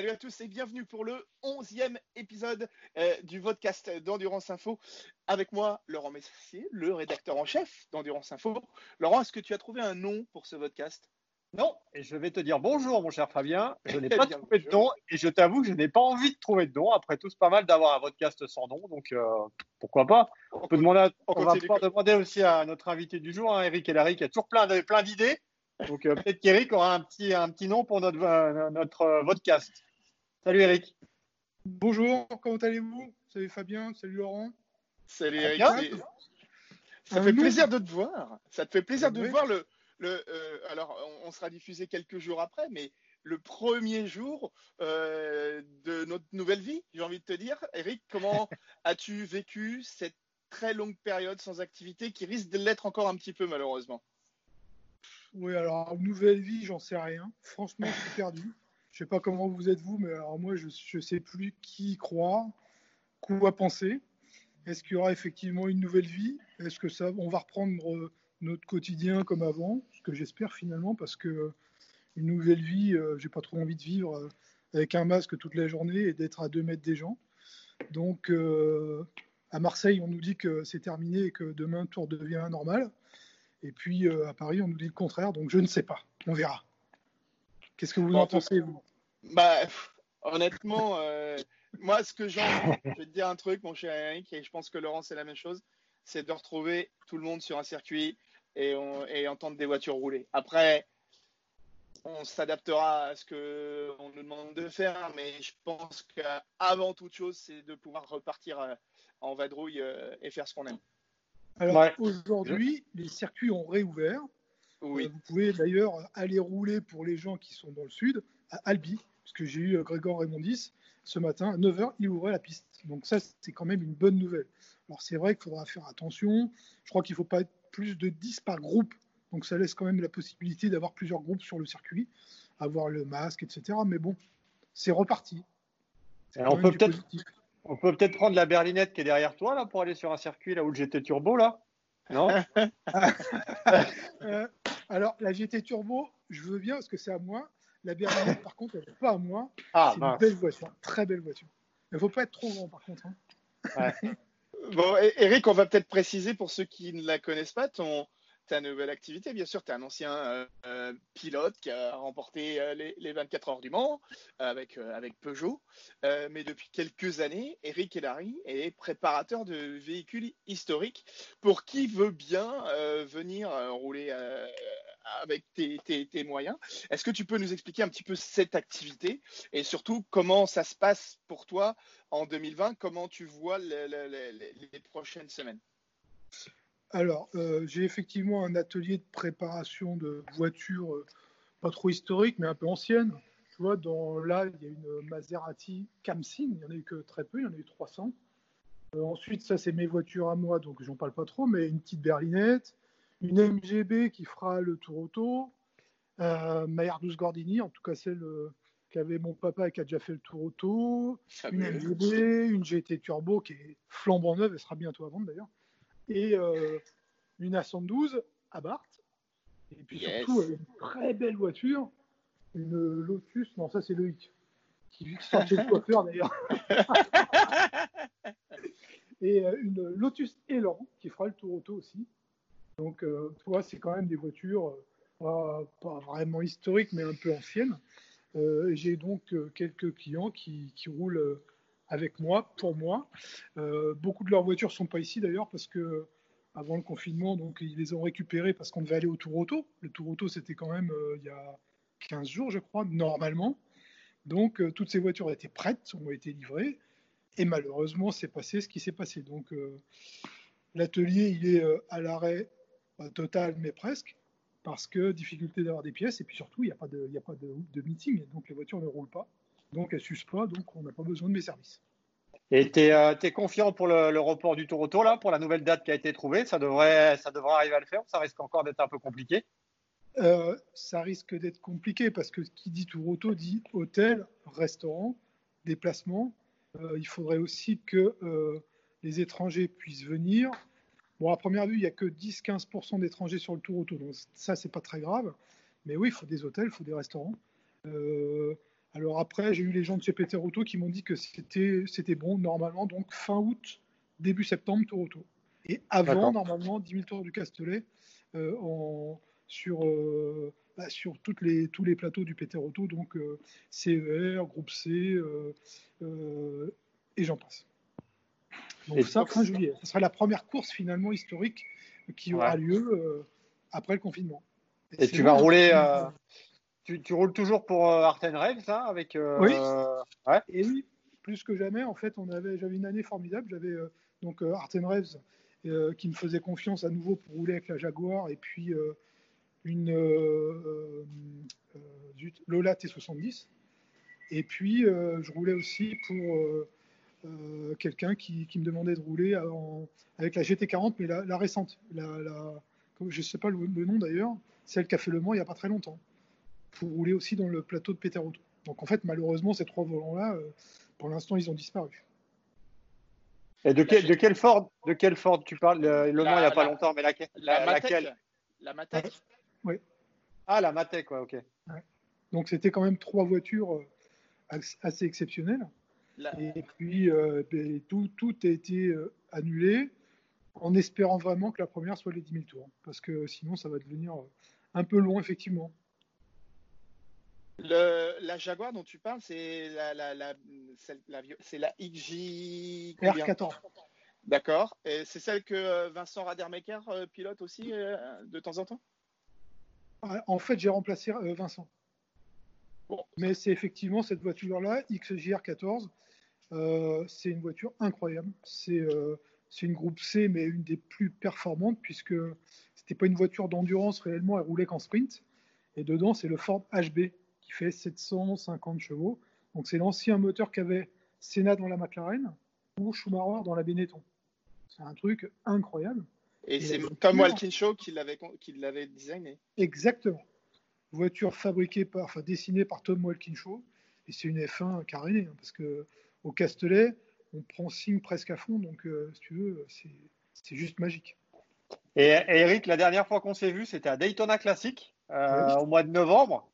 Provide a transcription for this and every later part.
Salut à tous et bienvenue pour le 11e épisode euh, du podcast d'Endurance Info. Avec moi, Laurent Messier, le rédacteur en chef d'Endurance Info. Laurent, est-ce que tu as trouvé un nom pour ce podcast? Non, et je vais te dire bonjour, mon cher Fabien. Je n'ai pas trouvé de nom et je t'avoue que je n'ai pas envie de trouver de nom. Après tout, c'est pas mal d'avoir un podcast sans nom, donc euh, pourquoi pas? On, peut demander, on, va pouvoir demander aussi à notre invité du jour, hein, Eric Ellery, qui a toujours plein d'idées. Donc euh, peut-être qu'Eric aura un petit, un petit nom pour notre, euh, notre euh, podcast. Salut Eric. Bonjour, comment allez-vous? Salut Fabien, salut Laurent. Salut Eric. Ça fait plaisir de te voir. Ça te fait plaisir de te voir. Le, le, alors, on, sera diffusé quelques jours après, mais le premier jour de notre nouvelle vie, j'ai envie de te dire. Eric, comment as-tu vécu cette très longue période sans activité qui risque de l'être encore un petit peu malheureusement? Oui, alors, nouvelle vie, j'en sais rien. Franchement, je suis perdu. Je sais pas comment vous êtes vous, mais alors moi, je ne sais plus qui croire, quoi penser. Est-ce qu'il y aura effectivement une nouvelle vie? Est-ce que ça, on va reprendre euh, notre quotidien comme avant? Ce que j'espère finalement, parce que euh, une nouvelle vie, euh, j'ai pas trop envie de vivre avec un masque toute la journée et d'être à deux mètres des gens. Donc, à Marseille, on nous dit que c'est terminé et que demain tout redevient normal. Et puis euh, à Paris, on nous dit le contraire, donc je ne sais pas. On verra. Qu'est-ce que vous en pensez, vous? bah, Honnêtement, euh, moi, ce que j'ai je vais te dire un truc, mon cher Eric, et je pense que Laurent, c'est la même chose, c'est de retrouver tout le monde sur un circuit et, et entendre des voitures rouler. Après, on s'adaptera à ce qu'on nous demande de faire, mais je pense qu'avant toute chose, c'est de pouvoir repartir euh, en vadrouille et faire ce qu'on aime. Alors aujourd'hui, les circuits ont réouvert. Oui. Euh, vous pouvez d'ailleurs aller rouler pour les gens qui sont dans le sud à Albi, parce que j'ai eu euh, Grégor Raymondis ce matin à 9h, il ouvrait la piste. Donc ça, c'est quand même une bonne nouvelle. Alors c'est vrai qu'il faudra faire attention. Je crois qu'il ne faut pas être plus de 10 par groupe. Donc ça laisse quand même la possibilité d'avoir plusieurs groupes sur le circuit, avoir le masque, etc. Mais bon, c'est reparti. on peut peut-être on peut peut-être prendre la berlinette qui est derrière toi là pour aller sur un circuit là où le GT Turbo là Non? Euh, Alors la GT Turbo, je veux bien parce que c'est à moi. La berlinette par contre, elle n'est pas à moi. Ah, c'est une belle voiture, très belle voiture. Il ne faut pas être trop grand par contre. Hein. bon, Eric, on va peut-être préciser pour ceux qui ne la connaissent pas ton, ta nouvelle activité. Bien sûr, tu es un ancien euh, euh, pilote qui a remporté euh, les, 24 heures du Mans avec, avec Peugeot. mais depuis quelques années, Eric Hellary est préparateur de véhicules historiques pour qui veut bien venir rouler avec tes, tes, moyens. Est-ce que tu peux nous expliquer un petit peu cette activité et surtout comment ça se passe pour toi en 2020 Comment tu vois les prochaines semaines? Alors, euh, j'ai effectivement un atelier de préparation de voitures euh, pas trop historiques, mais un peu anciennes. Tu vois, dans, là, il y a une Maserati Camsin, il n'y en a eu que très peu, il y en a eu 300. Euh, ensuite, ça, c'est mes voitures à moi, donc j'en parle pas trop, mais une petite berlinette, une MGB qui fera le tour auto, ma R12 Gordini, en tout cas celle qu'avait mon papa et qui a déjà fait le tour auto, une MGB, une GT Turbo qui est flambant neuve, elle sera bientôt à vendre d'ailleurs et euh, une A112 à Barthes. Et puis surtout, une très belle voiture, une Lotus, non, ça c'est Loïc, qui sort chez le coiffeur d'ailleurs. et euh, une Lotus Elan qui fera le tour auto aussi. Donc, euh, vois, c'est quand même des voitures pas, vraiment historiques, mais un peu anciennes. J'ai donc quelques clients qui, qui roulent avec moi, pour moi. Euh, beaucoup de leurs voitures sont pas ici d'ailleurs parce que avant le confinement, donc ils les ont récupérées parce qu'on devait aller au Tour Auto. Le Tour Auto, c'était quand même euh, il y a 15 jours, je crois, normalement. Donc euh, toutes ces voitures étaient prêtes, ont été livrées. Et malheureusement, c'est passé ce qui s'est passé. Donc l'atelier, il est à l'arrêt total, mais presque, parce que difficulté d'avoir des pièces. Et puis surtout, il n'y a pas, de, a pas de, de meeting, donc les voitures ne roulent pas. Donc elle s'use pas, donc on n'a pas besoin de mes services. Et tu es, euh, confiant pour le, report du Tour Auto, là, pour la nouvelle date qui a été trouvée? Ça devrait, ça devrait arriver à le faire Ça risque encore d'être un peu compliqué? Euh, Ça risque d'être compliqué parce que qui dit Tour Auto dit hôtel, restaurant, déplacement. Euh, il faudrait aussi que les étrangers puissent venir. Bon, à première vue, il n'y a que 10-15% d'étrangers sur le Tour Auto, donc ça, c'est pas très grave. Mais oui, il faut des hôtels, il faut des restaurants. Alors après, j'ai eu les gens de chez Peter Auto qui m'ont dit que c'était bon normalement, donc fin août, début septembre, tour auto. Et avant, normalement, 10 000 tours du Castellet euh, sur, euh, bah, sur toutes les, tous les plateaux du Peter Auto, donc euh, CER, groupe C, et j'en passe. Donc ça, fin juillet. Ce sera la première course finalement historique qui aura lieu après le confinement. Et, tu vas rouler. Tu, tu, roules toujours pour Arten Rave, ça avec, Oui. Et oui, plus que jamais. En fait, on avait, j'avais une année formidable. J'avais donc Arten Raves euh, qui me faisait confiance à nouveau pour rouler avec la Jaguar et puis euh, une euh, Lola T70. Et puis je roulais aussi pour quelqu'un qui, me demandait de rouler avec la GT40, mais la, récente. La, je ne sais pas le, nom d'ailleurs, celle qui a fait le Mans il n'y a pas très longtemps, pour rouler aussi dans le plateau de Peter Auto. Donc en fait, malheureusement, ces trois volants-là, pour l'instant, ils ont disparu. Et de, quel, de quel Ford, de quel Ford tu parles? Le, Mans, il n'y a pas longtemps, mais laquelle La, laquelle? La Matec. Oui. Ah, la Matec, ouais, ok. Donc c'était quand même trois voitures euh, assez exceptionnelles. Et puis euh, ben, tout, tout, a été euh, annulé en espérant vraiment que la première soit les 10 000 tours. Parce que sinon, ça va devenir un peu long, effectivement la Jaguar dont tu parles, c'est la, la, la, c'est la XJ R14. D'accord. Et c'est celle que euh, Vincent Radermaker euh, pilote aussi euh, de temps en temps? En fait, j'ai remplacé Vincent. Bon. Mais c'est effectivement cette voiture-là, XJR14. c'est une voiture incroyable. C'est une groupe C, mais une des plus performantes, puisque c'était pas une voiture d'endurance réellement, elle roulait qu'en sprint. Et dedans, c'est le Ford HB, fait 750 chevaux. Donc c'est l'ancien moteur qu'avait Senna dans la McLaren ou Schumacher dans la Benetton. C'est un truc incroyable. Et, c'est Tom Walkinshaw qui l'avait, qui l'avait designé. Exactement. Voiture fabriquée par, enfin dessinée par Tom Walkinshaw. Et c'est une F1 carénée, hein, parce que au Castellet, on prend signe presque à fond. Donc, euh, si tu veux, c'est, juste magique. Et, Eric, la dernière fois qu'on s'est vu, c'était à Daytona Classic, euh, au mois de novembre.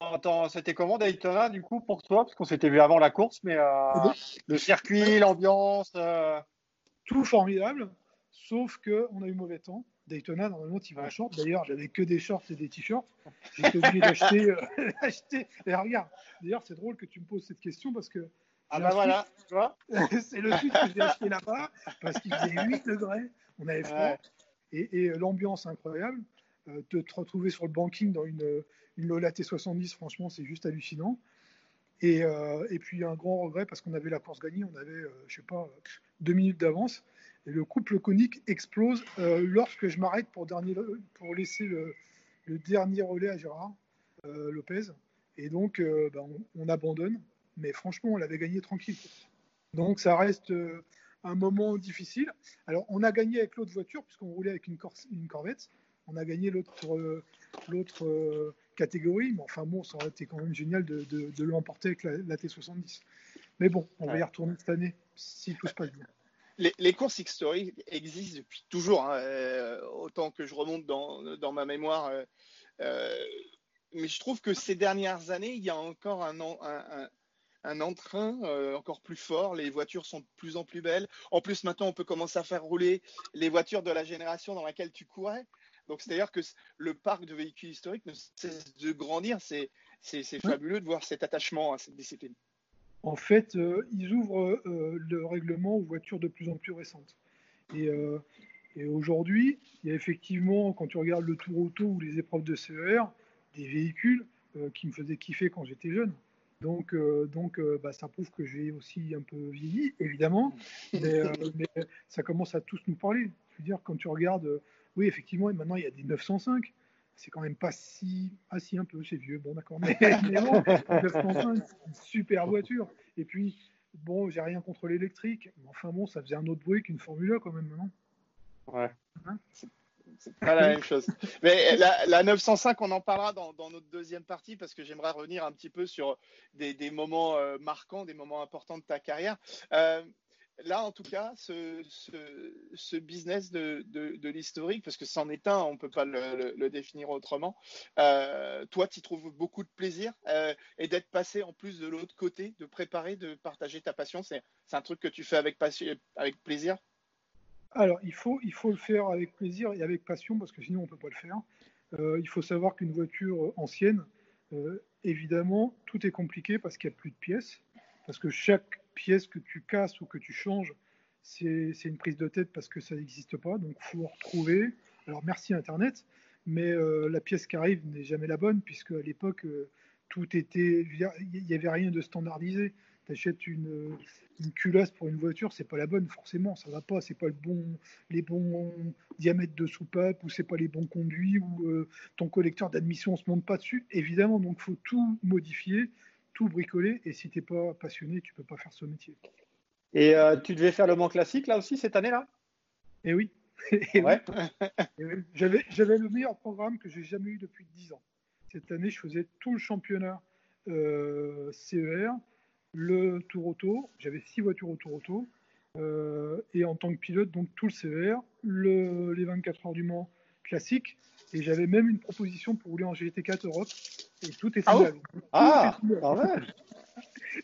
Attends, c'était comment Daytona du coup pour toi? Parce qu'on s'était vu avant la course, mais euh, le circuit, l'ambiance. Euh, Tout formidable, sauf qu'on a eu mauvais temps. Daytona, normalement, tu vas en short. D'ailleurs, j'avais que des shorts et des t-shirts. J'étais obligé d'acheter. Euh, et regarde, d'ailleurs, c'est drôle que tu me poses cette question parce que. Ah bah voilà, tu vois C'est le truc que j'ai acheté là-bas parce qu'il faisait 8 degrés. On avait froid. Et, et l'ambiance incroyable. De te retrouver sur le banking dans une une Lola T70, franchement, c'est juste hallucinant. Et, euh, et, puis un grand regret parce qu'on avait la course gagnée, on avait, je euh, je sais pas, deux minutes d'avance. Et le couple conique explose euh, lorsque je m'arrête pour, dernier, pour laisser le, dernier relais à Gérard Lopez. Et donc, bah, on, abandonne. Mais franchement, on l'avait gagné tranquille. Donc, ça reste un moment difficile. Alors, on a gagné avec l'autre voiture, puisqu'on roulait avec une, une Corvette. On a gagné l'autre l'autre catégorie. Mais enfin bon, ça aurait été quand même génial de, de, l'emporter avec la, T70. Mais bon, on va y retourner cette année si tout se passe bien. Les, courses historiques existent depuis toujours, hein, euh, autant que je remonte dans, dans ma mémoire. Euh, euh, mais je trouve que ces dernières années, il y a encore un, un, un entrain encore plus fort. Les voitures sont de plus en plus belles. En plus, maintenant, on peut commencer à faire rouler les voitures de la génération dans laquelle tu courais. Donc, c'est-à-dire que le parc de véhicules historiques ne cesse de grandir. C'est fabuleux de voir cet attachement à cette discipline. En fait, euh, ils ouvrent euh, le règlement aux voitures de plus en plus récentes. Et, euh, et aujourd'hui, il y a effectivement, quand tu regardes le Tour Auto ou les épreuves de CER, des véhicules qui me faisaient kiffer quand j'étais jeune. Donc, donc bah, ça prouve que j'ai aussi un peu vieilli, évidemment, mais, mais, ça commence à tous nous parler. Je veux dire, quand tu regardes oui, effectivement, et maintenant il y a des 905. C'est quand même pas si. Ah, si, un peu, c'est vieux, bon, d'accord. Mais, bon, 905, c'est une super voiture. Et puis, bon, j'ai rien contre l'électrique. Mais enfin, bon, ça faisait un autre bruit qu'une Formule 1 quand même, non? Ouais. Hein? C'est pas la même chose. Mais la, 905, on en parlera dans, notre deuxième partie parce que j'aimerais revenir un petit peu sur des, moments euh, marquants, des moments importants de ta carrière. Euh, là, en tout cas, ce, ce, business de, de, l'historique, parce que c'en est un, on ne peut pas le, le, définir autrement, euh, toi, tu trouves beaucoup de plaisir et d'être passé en plus de l'autre côté, de préparer, de partager ta passion, c'est un truc que tu fais avec, avec plaisir? Alors, il faut, il faut le faire avec plaisir et avec passion, parce que sinon, on ne peut pas le faire. Euh, il faut savoir qu'une voiture ancienne, évidemment, tout est compliqué parce qu'il n'y a plus de pièces, parce que chaque pièce que tu casses ou que tu changes, c'est une prise de tête parce que ça n'existe pas. Donc, il faut retrouver. Alors, merci Internet, mais euh, la pièce qui arrive n'est jamais la bonne, puisque à l'époque, euh, tout était. Il n'y avait rien de standardisé. Tu achètes une, une, culasse pour une voiture, c'est pas la bonne, forcément, ça va pas. C'est pas le bon, les bons diamètres de soupape, ou c'est pas les bons conduits, ou euh, ton collecteur d'admission ne se monte pas dessus. Évidemment, donc, il faut tout modifier tout bricoler. Et si tu n'es pas passionné, tu peux pas faire ce métier. Et euh, tu devais faire le Mans classique là aussi cette année-là? Eh oui. Et ouais. J'avais, j'avais le meilleur programme que j'ai jamais eu depuis 10 ans. Cette année, je faisais tout le championnat euh, CER, le Tour Auto. J'avais six voitures au Tour Auto. Euh, et en tant que pilote, donc tout le CER, le, les 24 heures du Mans classique. Et j'avais même une proposition pour rouler en GT4 Europe. Et tout est ah, ah, ah ouais.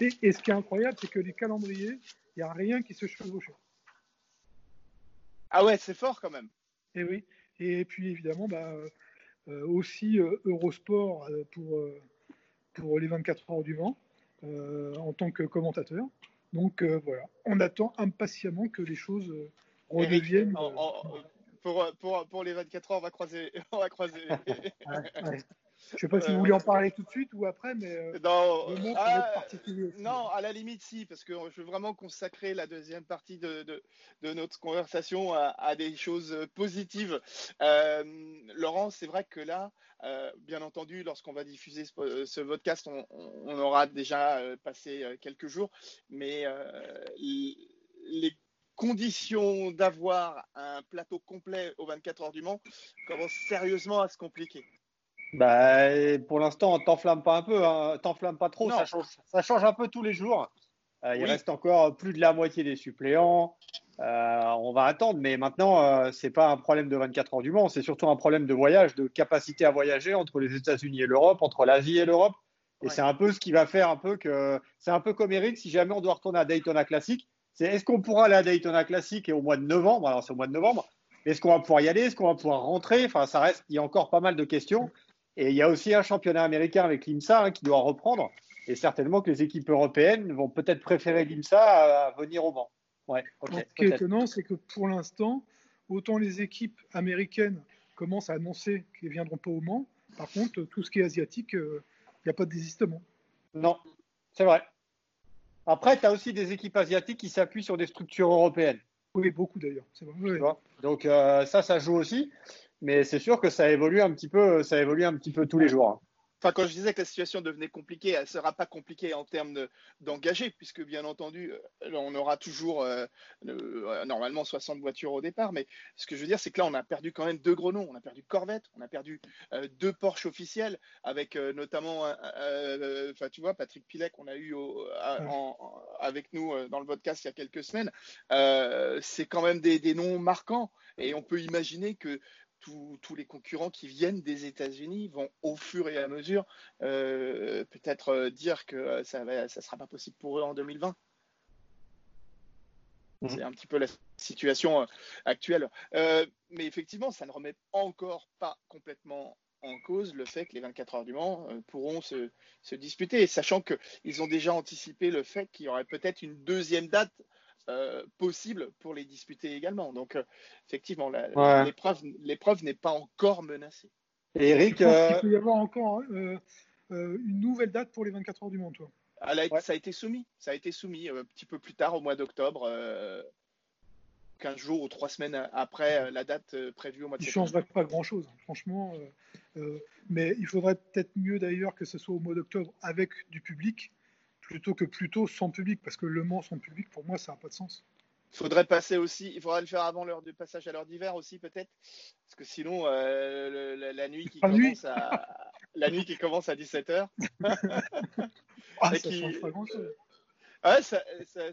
et, ce qui est incroyable, c'est que les calendriers, il n'y a rien qui se chevauche. Ah ouais, c'est fort quand même. Et oui. Et puis évidemment, bah, euh, aussi euh, Eurosport pour, pour les 24 heures du vent en tant que commentateur. Donc voilà, on attend impatiemment que les choses redeviennent pour, pour, pour, les 24 heures, on va croiser. On va croiser. Je ne sais pas si vous voulez en parler tout de suite ou après, mais euh, non, ah, non, à la limite si, parce que je veux vraiment consacrer la deuxième partie de, de, notre conversation à, des choses positives. Euh, Laurent, c'est vrai que là, euh, bien entendu, lorsqu'on va diffuser ce, podcast, on, on, aura déjà passé quelques jours, mais les conditions d'avoir un plateau complet aux 24 heures du Mans commencent sérieusement à se compliquer. Bah, pour l'instant, t'enflamme pas un peu, hein. t'enflamme pas trop, ça change, ça change, un peu tous les jours. Euh, il reste encore plus de la moitié des suppléants. Euh, on va attendre, mais maintenant, euh, c'est pas un problème de 24 heures du Mans, c'est surtout un problème de voyage, de capacité à voyager entre les États-Unis et l'Europe, entre l'Asie et l'Europe. Et c'est un peu ce qui va faire un peu que c'est un peu comme Eric, si jamais on doit retourner à Daytona Classic, c'est est-ce qu'on pourra aller à Daytona Classic et au mois de novembre? Alors c'est au mois de novembre. Est-ce qu'on va pouvoir y aller? Est-ce qu'on va pouvoir rentrer? Enfin, ça reste. Il y a encore pas mal de questions. Et il y a aussi un championnat américain avec l'IMSA hein, qui doit reprendre. Et certainement que les équipes européennes vont peut-être préférer l'IMSA à, venir au Mans. Ouais, Ce qui est étonnant, c'est que pour l'instant, autant les équipes américaines commencent à annoncer qu'elles ne viendront pas au Mans. Par contre, tout ce qui est asiatique, euh, il n'y a pas de désistement. Non, c'est vrai. Après, tu as aussi des équipes asiatiques qui s'appuient sur des structures européennes. Oui, beaucoup d'ailleurs. Donc euh, ça, ça joue aussi. Mais c'est sûr que ça évolue un petit peu, ça évolue un petit peu tous les jours. Hein. Enfin, quand je disais que la situation devenait compliquée, elle ne sera pas compliquée en termes d'engager, puisque bien entendu, euh, on aura toujours euh, normalement 60 voitures au départ. Mais ce que je veux dire, c'est que là, on a perdu quand même deux gros noms. On a perdu Corvette, on a perdu deux Porsche officiels, avec notamment, enfin, tu vois, Patrick Pilet qu'on a eu avec nous dans le podcast il y a quelques semaines. c'est quand même des, des noms marquants. Et on peut imaginer que tous, les concurrents qui viennent des États-Unis vont au fur et à mesure euh, peut-être euh, dire que euh, ça ne ça sera pas possible pour eux en 2020. Mhm. C'est un petit peu la situation actuelle. mais effectivement, ça ne remet encore pas complètement en cause le fait que les 24 heures du Mans pourront se, se disputer, sachant qu'ils ont déjà anticipé le fait qu'il y aurait peut-être une deuxième date euh, possible pour les disputer également. Donc, euh, effectivement, l'épreuve n'est pas encore menacée. Eric, euh, il peut y avoir encore hein, une nouvelle date pour les 24 heures du toi. Ah, ça a été soumis. Ça a été soumis un petit peu plus tard, au mois d'octobre. 15 jours ou 3 semaines après la date prévue au mois de septembre. Il ne changerait pas grand-chose, franchement. mais il faudrait peut-être mieux d'ailleurs que ce soit au mois d'octobre avec du public plutôt que plutôt sans public, parce que Le Mans sans public, pour moi, ça n'a pas de sens. Il faudrait passer aussi, il faudrait le faire avant l'heure du passage à l'heure d'hiver aussi peut-être, parce que sinon euh, la, nuit qui commence à la nuit qui commence à 17 h ah, ça change pas grand chose. Ouais, ça,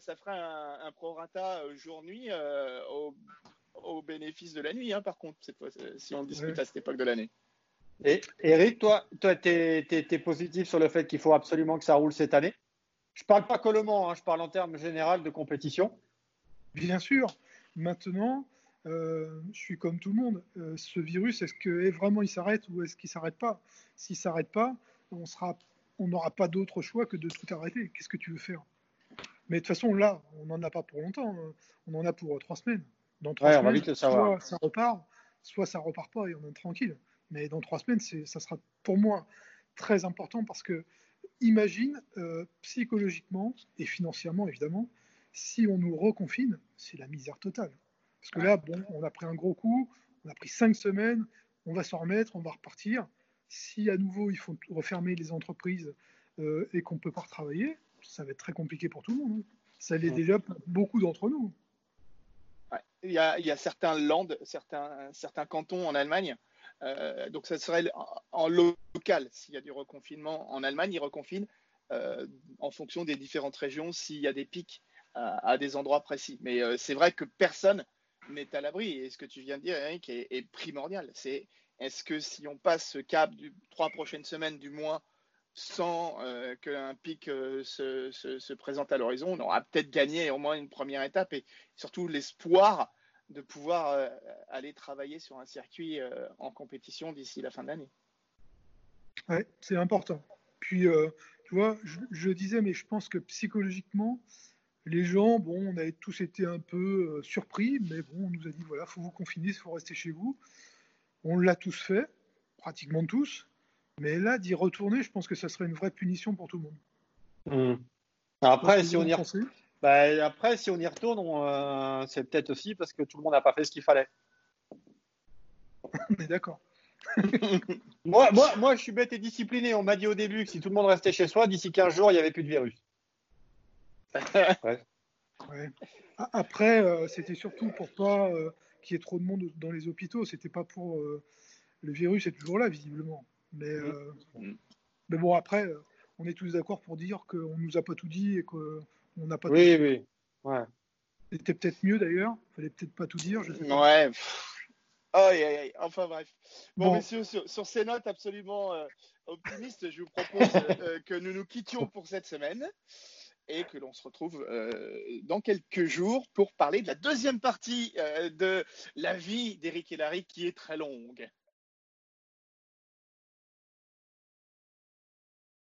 ça, fera un, prorata jour-nuit au, bénéfice de la nuit, hein, par contre, cette fois, si on discute à cette époque de l'année. Et Eric, toi, toi tu es, positif sur le fait qu'il faut absolument que ça roule cette année? Je ne parle pas Mans, hein, je parle en termes généraux de compétition. Bien sûr. Maintenant, euh, je suis comme tout le monde. Euh, ce virus, est-ce que vraiment il s'arrête ou est-ce qu'il s'arrête pas? S'il s'arrête pas, on sera, on n'aura pas d'autre choix que de tout arrêter. Qu'est-ce que tu veux faire? Mais de toute façon, là, on n'en a pas pour longtemps. Hein. On en a pour trois semaines. Dans trois semaines, soit ça repart, soit ça repart pas et on est tranquille. Mais dans trois semaines, ça sera pour moi très important parce que imagine euh, psychologiquement et financièrement évidemment, si on nous reconfine, c'est la misère totale. Parce que là, bon, on a pris un gros coup, on a pris cinq semaines, on va s'en remettre, on va repartir. Si à nouveau il faut refermer les entreprises euh, et qu'on ne peut pas retravailler, ça va être très compliqué pour tout le monde. Hein. Ça l'est déjà pour beaucoup d'entre nous. Il, y a, il, y a, certains landes, certains, certains cantons en Allemagne euh, donc, ça serait en local. S'il y a du reconfinement en Allemagne, ils reconfinent euh, en fonction des différentes régions s'il y a des pics à, des endroits précis. Mais euh, c'est vrai que personne n'est à l'abri. Et ce que tu viens de dire, Eric, est, primordial. C'est est-ce que si on passe ce cap du trois prochaines semaines, du moins, sans qu'un pic se, se, présente à l'horizon, on aura peut-être gagné au moins une première étape et surtout l'espoir de pouvoir euh, aller travailler sur un circuit euh, en compétition d'ici la fin de l'année. Oui, c'est important. Puis, euh, tu vois, je, disais, mais je pense que psychologiquement, les gens, bon, on avait tous été un peu surpris, mais bon, on nous a dit, voilà, il faut vous confiner, il faut rester chez vous. On l'a tous fait, pratiquement tous. Mais là, d'y retourner, je pense que ça serait une vraie punition pour tout le monde. Mmh. Après, si on y bah, après, si on y retourne, euh, c'est peut-être aussi parce que tout le monde n'a pas fait ce qu'il fallait. On est d'accord. moi, moi, moi, je suis bête et discipliné. On m'a dit au début que si tout le monde restait chez soi, d'ici 15 jours, il n'y avait plus de virus. Après, euh, c'était surtout pour pas euh, qu'il y ait trop de monde dans les hôpitaux. C'était pas pour. le virus est toujours là, visiblement. Mais, mm. mais bon, après, on est tous d'accord pour dire qu'on nous a pas tout dit et que on n'a pas oui, oui. Ouais. C'était peut-être mieux d'ailleurs. Fallait peut-être pas tout dire. Je sais Ouais. Enfin bref. Bon, messieurs, sur, ces notes absolument euh, optimistes, je vous propose euh, euh, que nous nous quittions pour cette semaine et que l'on se retrouve dans quelques jours pour parler de la deuxième partie de la vie d'Eric Larry qui est très longue.